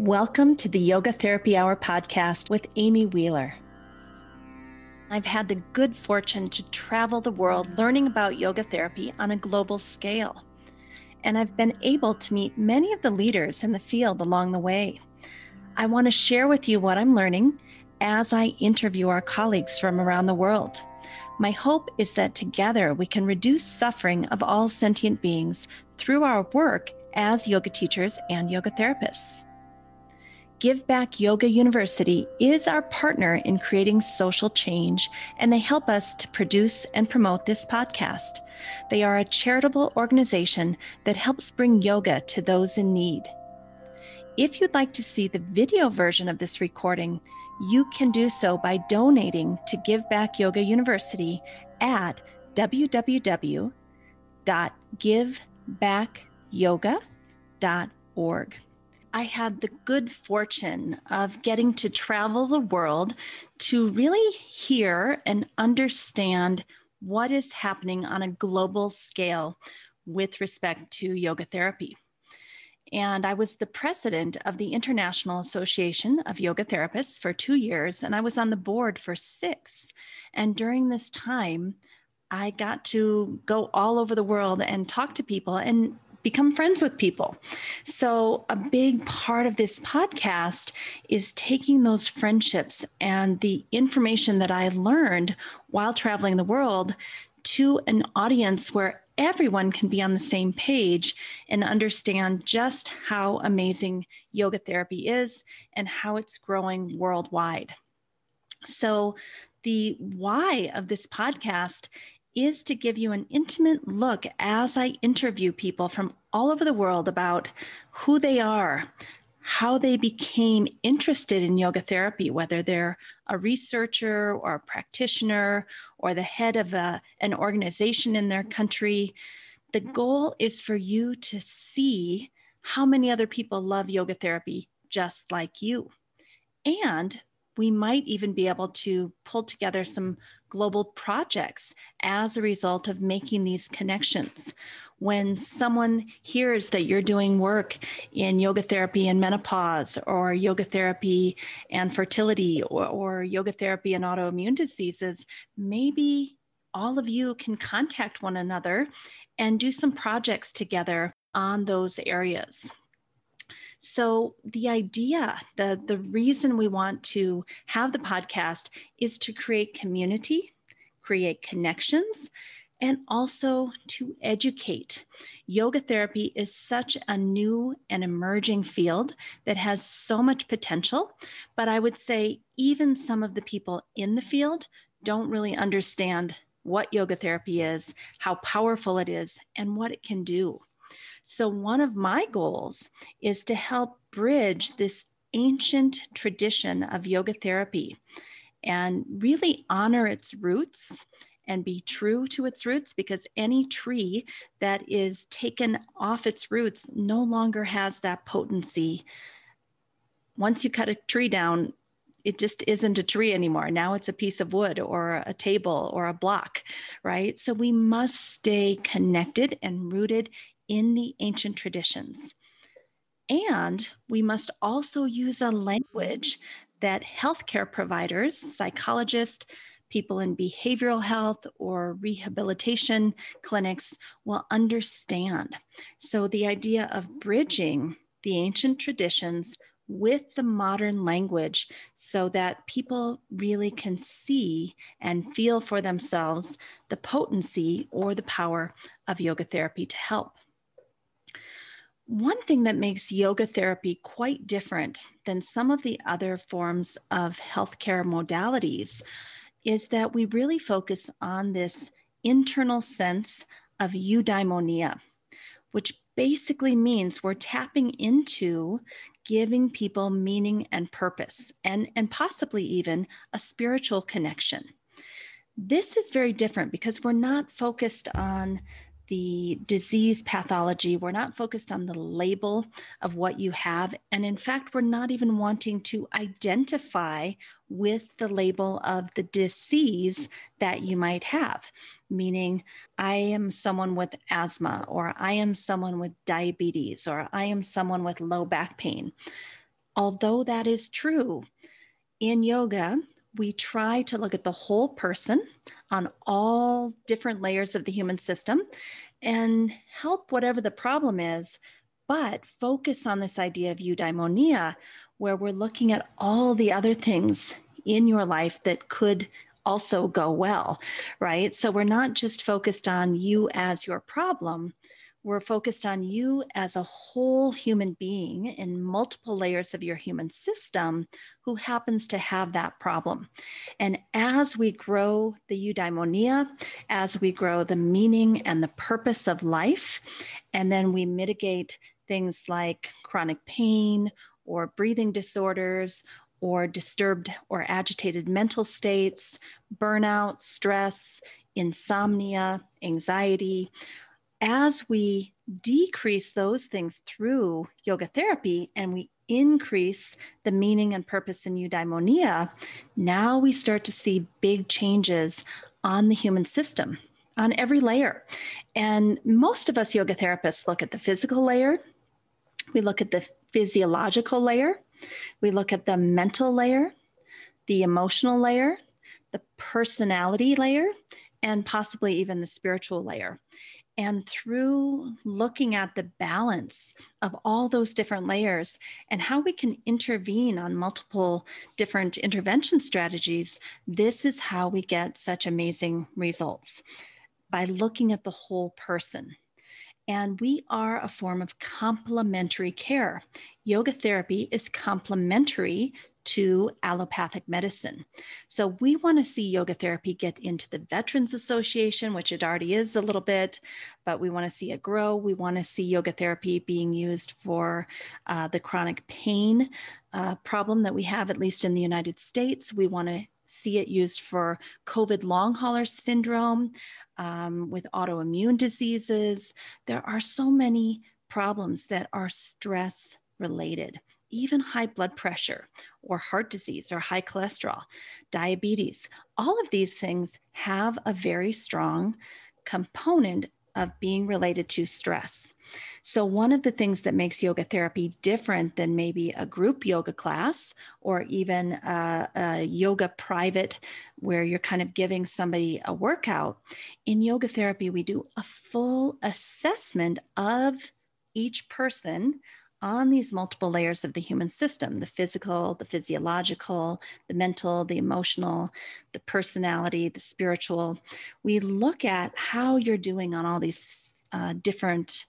Welcome to the Yoga Therapy Hour podcast with Amy Wheeler. I've had the good fortune to travel the world learning about yoga therapy on a global scale. And I've been able to meet many of the leaders in the field along the way. I want to share with you what I'm learning as I interview our colleagues from around the world. My hope is that together we can reduce suffering of all sentient beings through our work as yoga teachers and yoga therapists. Give Back Yoga University is our partner in creating social change, and they help us to produce and promote this podcast. They are a charitable organization that helps bring yoga to those in need. If you'd like to see the video version of this recording, you can do so by donating to Give Back Yoga University at www.givebackyoga.org. I had the good fortune of getting to travel the world to really hear and understand what is happening on a global scale with respect to yoga therapy. And I was the president of the International Association of Yoga Therapists for two years, and I was on the board for six. And during this time, I got to go all over the world and talk to people and become friends with people. So, a big part of this podcast is taking those friendships and the information that I learned while traveling the world to an audience where everyone can be on the same page and understand just how amazing yoga therapy is and how it's growing worldwide. So, the why of this podcast is to give you an intimate look as I interview people from all over the world about who they are, how they became interested in yoga therapy, whether they're a researcher or a practitioner or the head of a, an organization in their country. The goal is for you to see how many other people love yoga therapy just like you. And we might even be able to pull together some global projects as a result of making these connections. When someone hears that you're doing work in yoga therapy and menopause, or yoga therapy and fertility, or, or yoga therapy and autoimmune diseases, maybe all of you can contact one another and do some projects together on those areas. So the idea, the the reason we want to have the podcast is to create community, create connections, and also to educate. Yoga therapy is such a new and emerging field that has so much potential, but I would say even some of the people in the field don't really understand what yoga therapy is, how powerful it is, and what it can do. So, one of my goals is to help bridge this ancient tradition of yoga therapy and really honor its roots and be true to its roots because any tree that is taken off its roots no longer has that potency. Once you cut a tree down, it just isn't a tree anymore. Now it's a piece of wood or a table or a block, right? So we must stay connected and rooted in the ancient traditions. And we must also use a language that healthcare providers, psychologists, people in behavioral health or rehabilitation clinics will understand. So, the idea of bridging the ancient traditions with the modern language so that people really can see and feel for themselves the potency or the power of yoga therapy to help. One thing that makes yoga therapy quite different than some of the other forms of healthcare modalities is that we really focus on this internal sense of eudaimonia, which basically means we're tapping into giving people meaning and purpose and, and possibly even a spiritual connection. This is very different because we're not focused on the disease pathology. We're not focused on the label of what you have. And in fact, we're not even wanting to identify with the label of the disease that you might have, meaning, I am someone with asthma, or I am someone with diabetes, or I am someone with low back pain. although that is true, in yoga, we try to look at the whole person on all different layers of the human system and help whatever the problem is, but focus on this idea of eudaimonia, where we're looking at all the other things in your life that could also go well, right? So we're not just focused on you as your problem, we're focused on you as a whole human being in multiple layers of your human system who happens to have that problem. And as we grow the eudaimonia, as we grow the meaning and the purpose of life, and then we mitigate things like chronic pain or breathing disorders or disturbed or agitated mental states, burnout, stress, insomnia, anxiety, as we decrease those things through yoga therapy and we increase the meaning and purpose in eudaimonia, now we start to see big changes on the human system on every layer. And most of us yoga therapists look at the physical layer, we look at the physiological layer, we look at the mental layer, the emotional layer, the personality layer, and possibly even the spiritual layer. And through looking at the balance of all those different layers and how we can intervene on multiple different intervention strategies, this is how we get such amazing results by looking at the whole person. And we are a form of complementary care. Yoga therapy is complementary to allopathic medicine. So we want to see yoga therapy get into the Veterans Association, which it already is a little bit, but we want to see it grow. We want to see yoga therapy being used for uh, the chronic pain uh, problem that we have, at least in the United States. We want to see it used for COVID long hauler syndrome, um, with autoimmune diseases. There are so many problems that are stress related even high blood pressure or heart disease or high cholesterol, diabetes, all of these things have a very strong component of being related to stress. So, one of the things that makes yoga therapy different than maybe a group yoga class or even a, a, yoga private where you're kind of giving somebody a workout, in yoga therapy, we do a full assessment of each person on these multiple layers of the human system the physical, the physiological, the mental, the emotional, the personality, the spiritual. We look at how you're doing on all these uh, different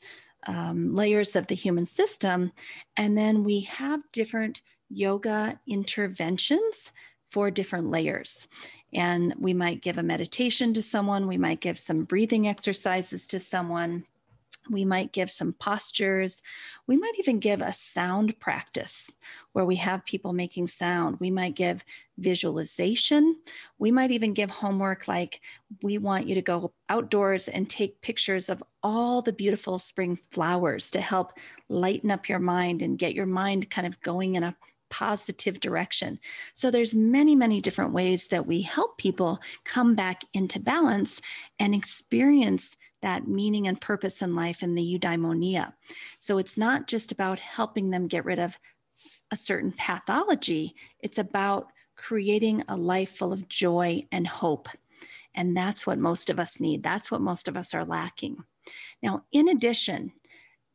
um, layers of the human system. And then we have different yoga interventions for different layers. And we might give a meditation to someone, we might give some breathing exercises to someone we might give some postures. We might even give a sound practice where we have people making sound. We might give visualization. We might even give homework like we want you to go outdoors and take pictures of all the beautiful spring flowers to help lighten up your mind and get your mind kind of going in a positive direction. So there's many many different ways that we help people come back into balance and experience that meaning and purpose in life in the eudaimonia. So it's not just about helping them get rid of a certain pathology, it's about creating a life full of joy and hope. And that's what most of us need. That's what most of us are lacking. Now, in addition,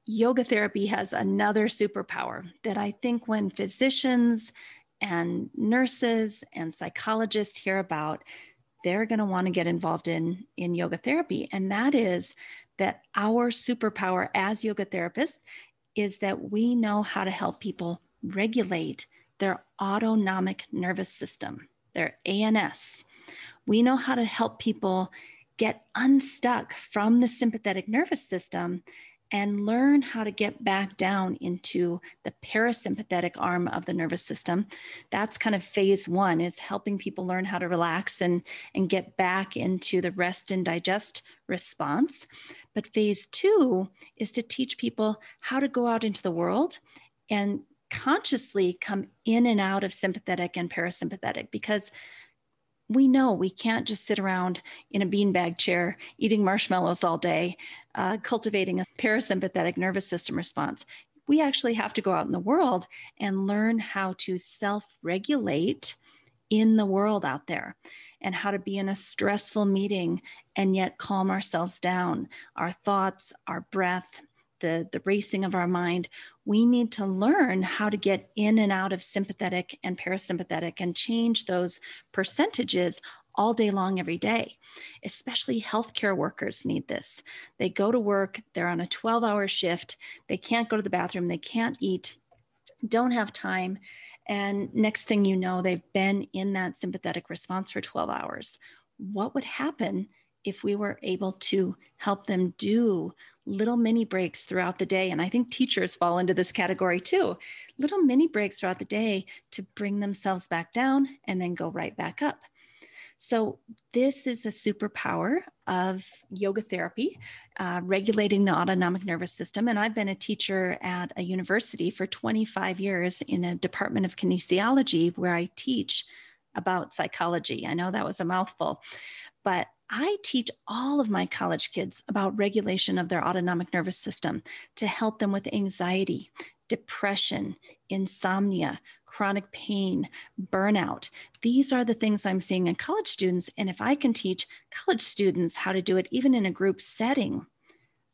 yoga therapy has another superpower that I think when physicians and nurses and psychologists hear about, they're going to want to get involved in in yoga therapy. And that is that our superpower as yoga therapists is that we know how to help people regulate their autonomic nervous system their ANS we know how to help people get unstuck from the sympathetic nervous system and learn how to get back down into the parasympathetic arm of the nervous system. That's kind of phase one is helping people learn how to relax and and get back into the rest and digest response. But phase two is to teach people how to go out into the world and consciously come in and out of sympathetic and parasympathetic because we know we can't just sit around in a beanbag chair eating marshmallows all day, uh, cultivating a parasympathetic nervous system response. we actually have to go out in the world and learn how to self regulate in the world out there and how to be in a stressful meeting and yet calm ourselves down, our thoughts, our breath, the, the racing of our mind. We need to learn how to get in and out of sympathetic and parasympathetic and change those percentages all day long, every day. Especially healthcare workers need this. They go to work, they're on a 12 hour shift, they can't go to the bathroom, they can't eat, don't have time. And next thing you know, they've been in that sympathetic response for 12 hours. What would happen if we were able to help them do little mini breaks throughout the day? And I think teachers fall into this category too little mini breaks throughout the day to bring themselves back down and then go right back up. So, this is a superpower of yoga therapy, uh, regulating the autonomic nervous system. And I've been a teacher at a university for 25 years in a department of kinesiology where I teach about psychology. I know that was a mouthful, but I teach all of my college kids about regulation of their autonomic nervous system to help them with anxiety, depression, insomnia, chronic pain, burnout. These are the things I'm seeing in college students. And if I can teach college students how to do it, even in a group setting,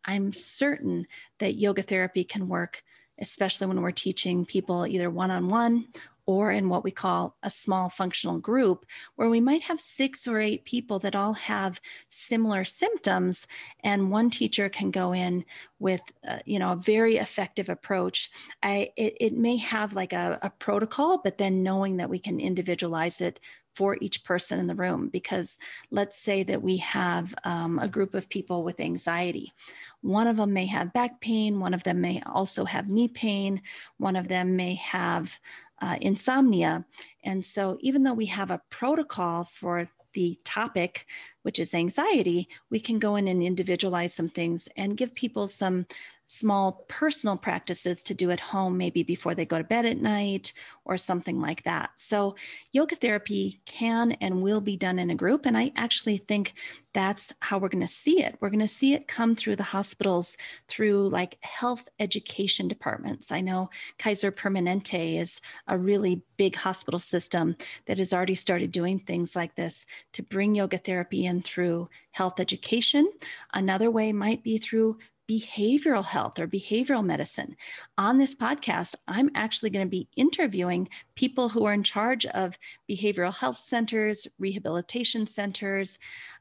I'm certain that yoga therapy can work, especially when we're teaching people either one on one or in what we call a small functional group, where we might have six or eight people that all have similar symptoms, and one teacher can go in with uh, you know a very effective approach. I, it, it may have like a, a protocol, but then knowing that we can individualize it for each person in the room. Because let's say that we have um, a group of people with anxiety. One of them may have back pain, one of them may also have knee pain, one of them may have uh, insomnia. And so, even though we have a protocol for the topic, which is anxiety, we can go in and individualize some things and give people some small personal practices to do at home, maybe before they go to bed at night or something like that. So, yoga therapy can and will be done in a group. And I actually think that's how we're going to see it. We're going to see it come through the hospitals through like health education departments. I know Kaiser Permanente is a really big hospital system that has already started doing things like this to bring yoga therapy in through health education. Another way might be through behavioral health or behavioral medicine. On this podcast, I'm actually going to be interviewing people who are in charge of behavioral health centers, rehabilitation centers,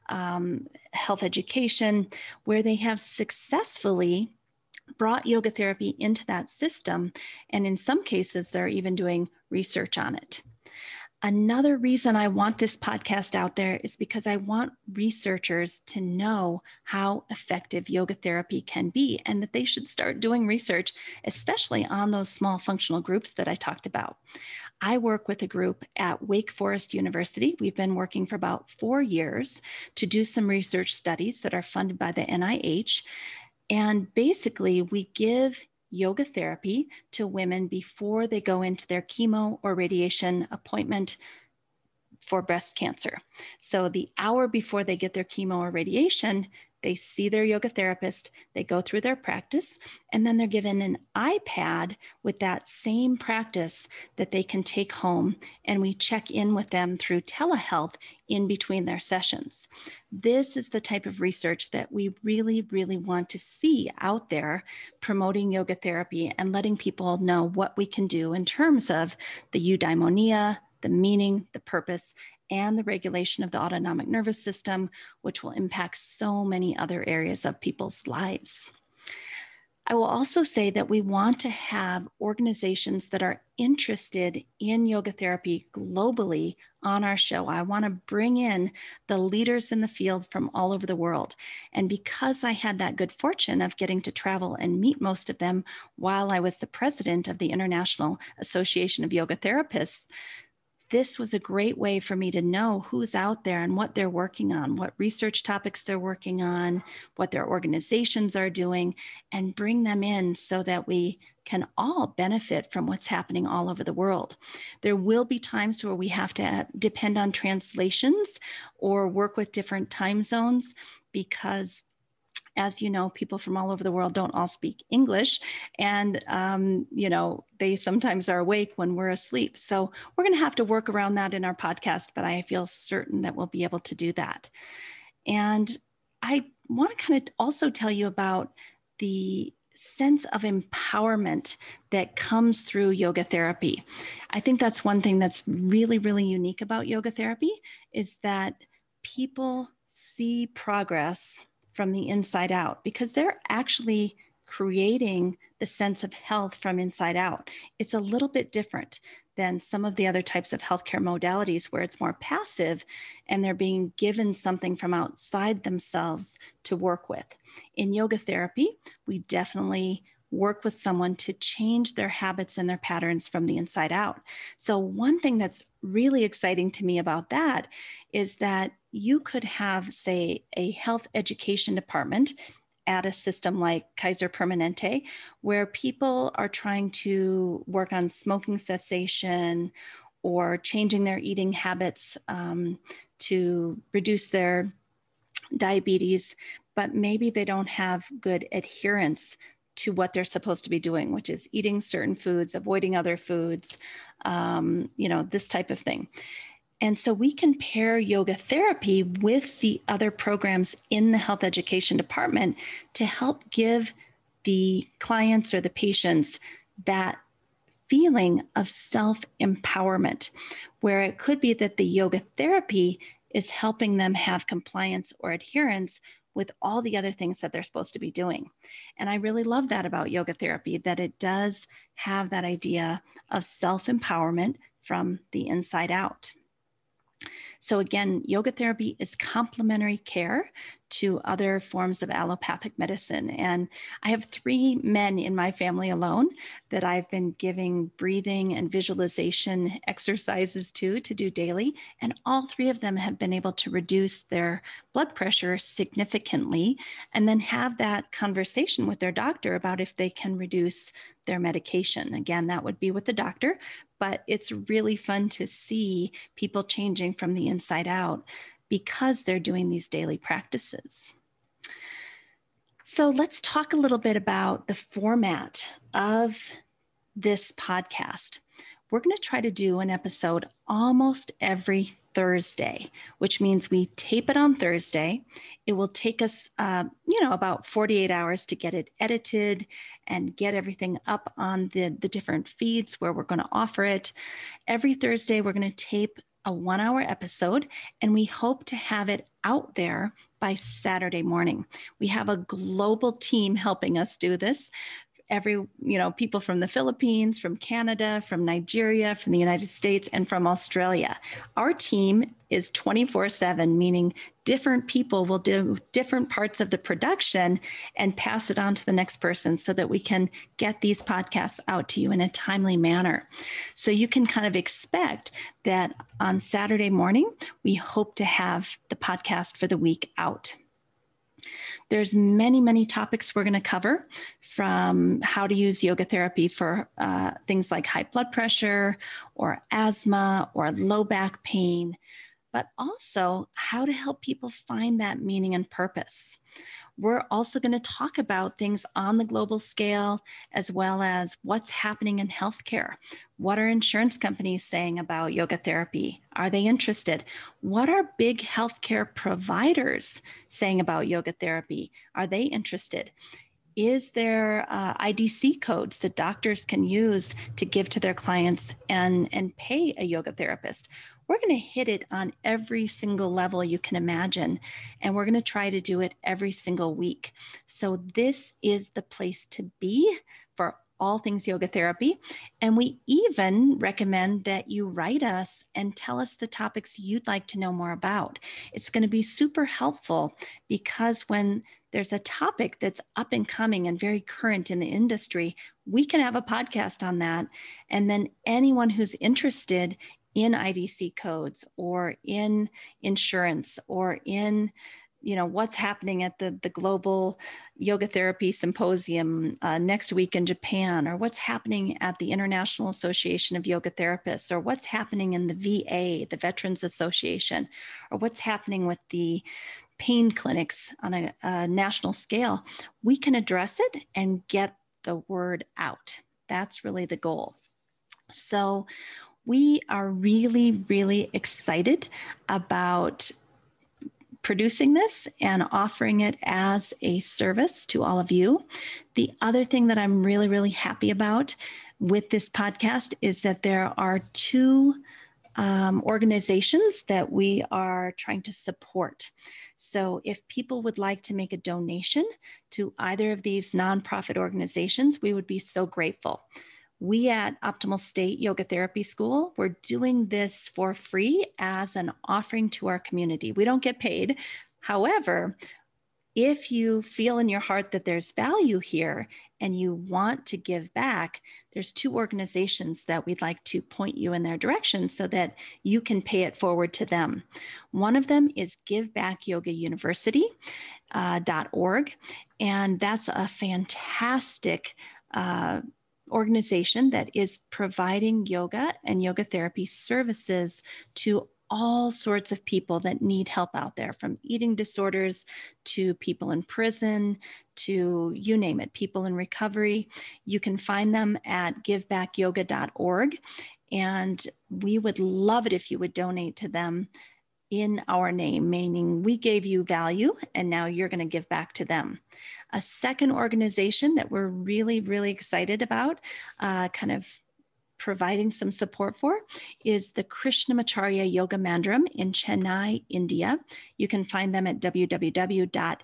um, health education, where they have successfully brought yoga therapy into that system. And in some cases, they're even doing research on it. Another reason I want this podcast out there is because I want researchers to know how effective yoga therapy can be and that they should start doing research, especially on those small functional groups that I talked about. I work with a group at Wake Forest University. We've been working for about four years to do some research studies that are funded by the NIH. And basically, we give yoga therapy to women before they go into their chemo or radiation appointment for breast cancer. So, the hour before they get their chemo or radiation, they see their yoga therapist, they go through their practice, and then they're given an iPad with that same practice that they can take home. And we check in with them through telehealth in between their sessions. This is the type of research that we really, really want to see out there promoting yoga therapy and letting people know what we can do in terms of the eudaimonia, the meaning, the purpose, and the regulation of the autonomic nervous system, which will impact so many other areas of people's lives. I will also say that we want to have organizations that are interested in yoga therapy globally on our show. I want to bring in the leaders in the field from all over the world. And because I had that good fortune of getting to travel and meet most of them while I was the president of the International Association of Yoga Therapists, this was a great way for me to know who's out there and what they're working on, what research topics they're working on, what their organizations are doing, and bring them in so that we can all benefit from what's happening all over the world. There will be times where we have to uh, depend on translations or work with different time zones because as you know, people from all over the world don't all speak English. And, um, you know, they sometimes are awake when we're asleep. So we're going to have to work around that in our podcast, but I feel certain that we'll be able to do that. And I want to kind of also tell you about the sense of empowerment that comes through yoga therapy. I think that's one thing that's really, really unique about yoga therapy is that people see progress from the inside out because they're actually creating the sense of health from inside out. It's a little bit different than some of the other types of healthcare modalities where it's more passive and they're being given something from outside themselves to work with. In yoga therapy, we definitely work with someone to change their habits and their patterns from the inside out. So, one thing that's really exciting to me about that is that you could have, say, a health education department at a system like Kaiser Permanente, where people are trying to work on smoking cessation or changing their eating habits um, to reduce their diabetes, but maybe they don't have good adherence to what they're supposed to be doing, which is eating certain foods, avoiding other foods, um, you know, this type of thing. And so we can pair yoga therapy with the other programs in the health education department to help give the clients or the patients that feeling of self empowerment, where it could be that the yoga therapy is helping them have compliance or adherence with all the other things that they're supposed to be doing. And I really love that about yoga therapy, that it does have that idea of self empowerment from the inside out. So, again, yoga therapy is complementary care to other forms of allopathic medicine. And I have three men in my family alone that I've been giving breathing and visualization exercises to to do daily. And all three of them have been able to reduce their blood pressure significantly and then have that conversation with their doctor about if they can reduce their medication. Again, that would be with the doctor, but it's really fun to see people changing from the inside out because they're doing these daily practices. So let's talk a little bit about the format of this podcast. We're going to try to do an episode almost every Thursday, which means we tape it on Thursday. It will take us, uh, you know, about 48 hours to get it edited and get everything up on the, the different feeds where we're going to offer it. Every Thursday, we're going to tape a one hour episode, and we hope to have it out there by Saturday morning. We have a global team helping us do this every you know people from the philippines from canada from nigeria from the united states and from australia. Our team is 24 7 meaning different people will do different parts of the production and pass it on to the next person so that we can get these podcasts out to you in a timely manner. So you can kind of expect that on saturday morning we hope to have the podcast for the week out there's many, many topics we're going to cover from how to use yoga therapy for uh, things like high blood pressure or asthma or low back pain, but also how to help people find that meaning and purpose. We're also going to talk about things on the global scale, as well as what's happening in healthcare. What are insurance companies saying about yoga therapy? Are they interested? What are big healthcare providers saying about yoga therapy? Are they interested? Is there uh, IDC codes that doctors can use to give to their clients and, and pay a yoga therapist? We're going to hit it on every single level you can imagine. And we're going to try to do it every single week. So, this is the place to be for all things yoga therapy. And we even recommend that you write us and tell us the topics you'd like to know more about. It's going to be super helpful because when there's a topic that's up and coming and very current in the industry, we can have a podcast on that. And then anyone who's interested in IDC codes or in insurance or in you know what's happening at the the global yoga therapy symposium uh, next week in japan or what's happening at the international association of yoga therapists or what's happening in the va the veterans association or what's happening with the pain clinics on a, a national scale, we can address it and get the word out. That's really the goal. So, we are really, really excited about producing this and offering it as a service to all of you. The other thing that I'm really, really happy about with this podcast is that there are two um, organizations that we are trying to support. So, if people would like to make a donation to either of these nonprofit organizations, we would be so grateful. We at Optimal State Yoga Therapy School, we're doing this for free as an offering to our community. We don't get paid. However, if you feel in your heart that there's value here and you want to give back, there's two organizations that we'd like to point you in their direction so that you can pay it forward to them. One of them is givebackyogauniversity.org, uh, and that's a fantastic uh, organization that is providing yoga and yoga therapy services to all sorts of people that need help out there from eating disorders to people in prison to you name it, people in recovery. You can find them at givebackyoga.org. And we would love it if you would donate to them in our name, meaning we gave you value and now you're going to give back to them. A second organization that we're really, really excited about, uh, kind of providing some support for is the Krishnamacharya Yoga Mandiram in Chennai, India. You can find them at www.kym.org.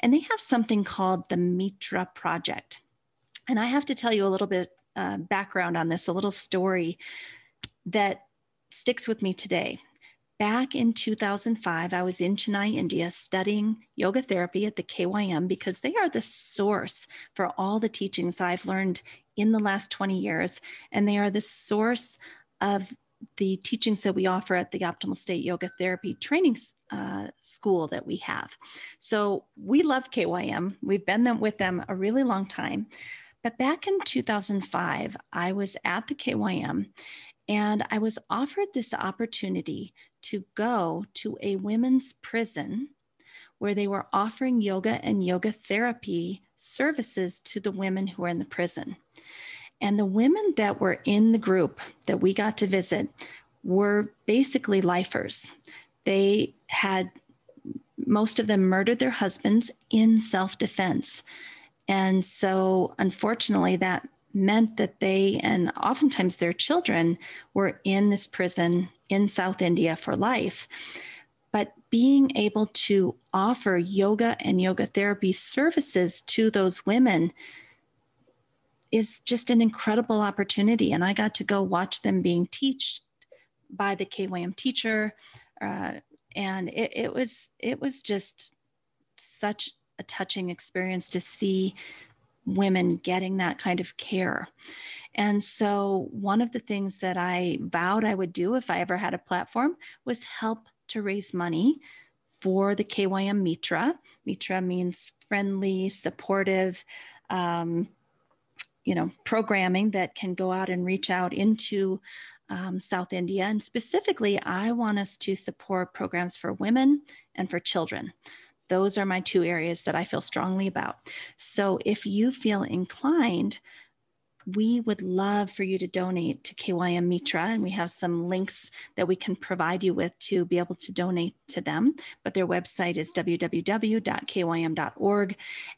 And they have something called the Mitra Project. And I have to tell you a little bit uh, background on this, a little story that sticks with me today. Back in 2005, I was in Chennai, India, studying yoga therapy at the KYM because they are the source for all the teachings I've learned in the last 20 years. And they are the source of the teachings that we offer at the Optimal State Yoga Therapy Training uh, School that we have. So we love KYM. We've been with them a really long time. But back in 2005, I was at the KYM and I was offered this opportunity to go to a women's prison where they were offering yoga and yoga therapy services to the women who were in the prison. And the women that were in the group that we got to visit were basically lifers. They had, most of them murdered their husbands in self defense. And so, unfortunately, that meant that they and oftentimes their children were in this prison in South India for life. But being able to offer yoga and yoga therapy services to those women is just an incredible opportunity. And I got to go watch them being taught by the KYM teacher. Uh, and it, it was it was just such a touching experience to see women getting that kind of care. And so, one of the things that I vowed I would do if I ever had a platform was help to raise money for the KYM Mitra. Mitra means friendly, supportive, um, you know, programming that can go out and reach out into um, South India. And specifically, I want us to support programs for women and for children. Those are my two areas that I feel strongly about. So if you feel inclined, we would love for you to donate to KYM Mitra, and we have some links that we can provide you with to be able to donate to them. But their website is www.kym.org,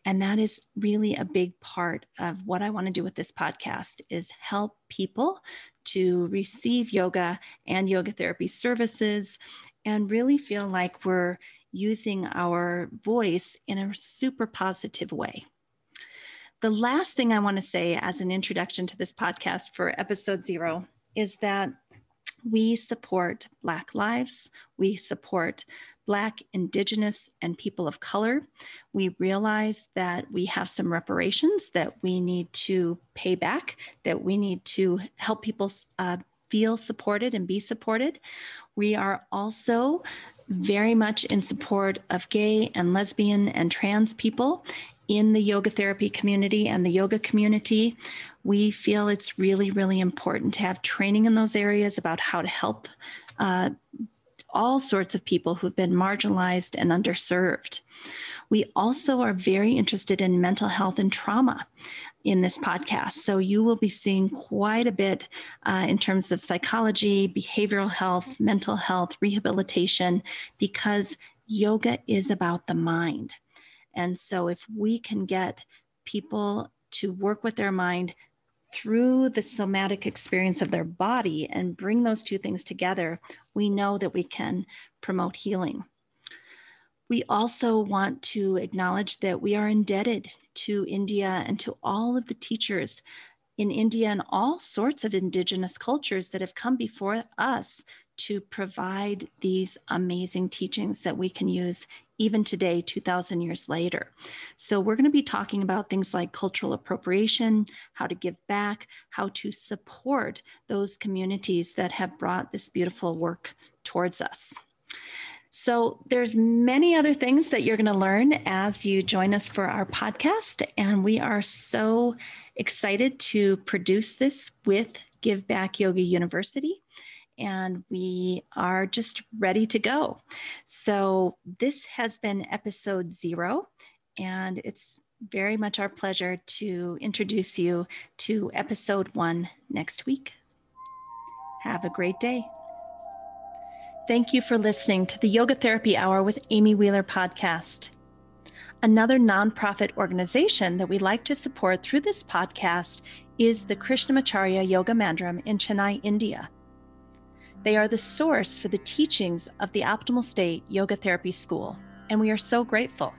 and that is really a big part of what I want to do with this podcast is help people to receive yoga and yoga therapy services and really feel like we're using our voice in a super positive way. The last thing I want to say as an introduction to this podcast for episode zero is that we support Black lives, we support Black, Indigenous, and people of color. We realize that we have some reparations that we need to pay back, that we need to help people uh, feel supported and be supported. We are also very much in support of gay and lesbian and trans people in the yoga therapy community and the yoga community. We feel it's really, really important to have training in those areas about how to help uh, all sorts of people who've been marginalized and underserved. We also are very interested in mental health and trauma in this podcast. So you will be seeing quite a bit uh, in terms of psychology, behavioral health, mental health, rehabilitation, because yoga is about the mind. And so if we can get people to work with their mind through the somatic experience of their body and bring those two things together, we know that we can promote healing. We also want to acknowledge that we are indebted to India and to all of the teachers in India and all sorts of indigenous cultures that have come before us to provide these amazing teachings that we can use even today, 2,000 years later. So, we're going to be talking about things like cultural appropriation, how to give back, how to support those communities that have brought this beautiful work towards us. So there's many other things that you're going to learn as you join us for our podcast and we are so excited to produce this with Give Back Yoga University and we are just ready to go. So this has been episode 0 and it's very much our pleasure to introduce you to episode 1 next week. Have a great day. Thank you for listening to the Yoga Therapy Hour with Amy Wheeler podcast. Another nonprofit organization that we like to support through this podcast is the Krishnamacharya Yoga Mandiram in Chennai, India. They are the source for the teachings of the Optimal State Yoga Therapy School, and we are so grateful.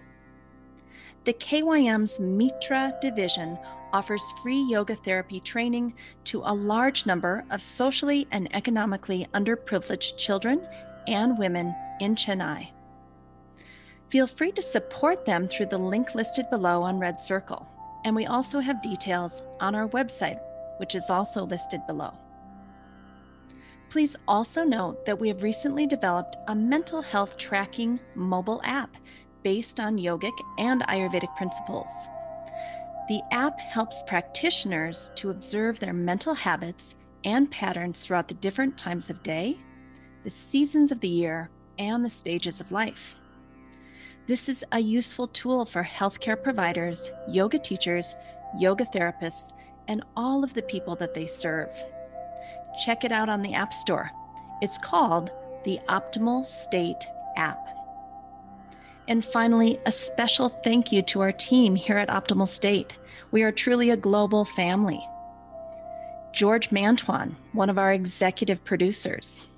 The KYM's Mitra division offers free yoga therapy training to a large number of socially and economically underprivileged children and women in Chennai. Feel free to support them through the link listed below on Red Circle, and we also have details on our website, which is also listed below. Please also note that we have recently developed a mental health tracking mobile app based on yogic and Ayurvedic principles. The app helps practitioners to observe their mental habits and patterns throughout the different times of day, the seasons of the year, and the stages of life. This is a useful tool for healthcare providers, yoga teachers, yoga therapists, and all of the people that they serve. Check it out on the App Store. It's called the Optimal State app. And finally, a special thank you to our team here at Optimal State. We are truly a global family. George Mantuan, one of our executive producers,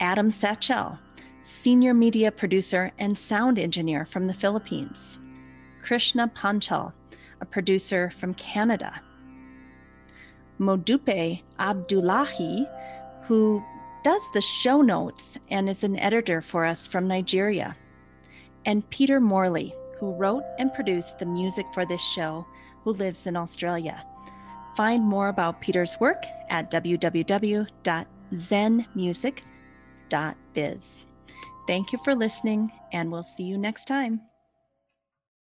Adam Satchel, senior media producer and sound engineer from the Philippines, Krishna Panchal, a producer from Canada, Modupe Abdullahi, who does the show notes and is an editor for us from Nigeria and Peter Morley, who wrote and produced the music for this show, who lives in Australia. Find more about Peter's work at www.zenmusic.biz. Thank you for listening, and we'll see you next time.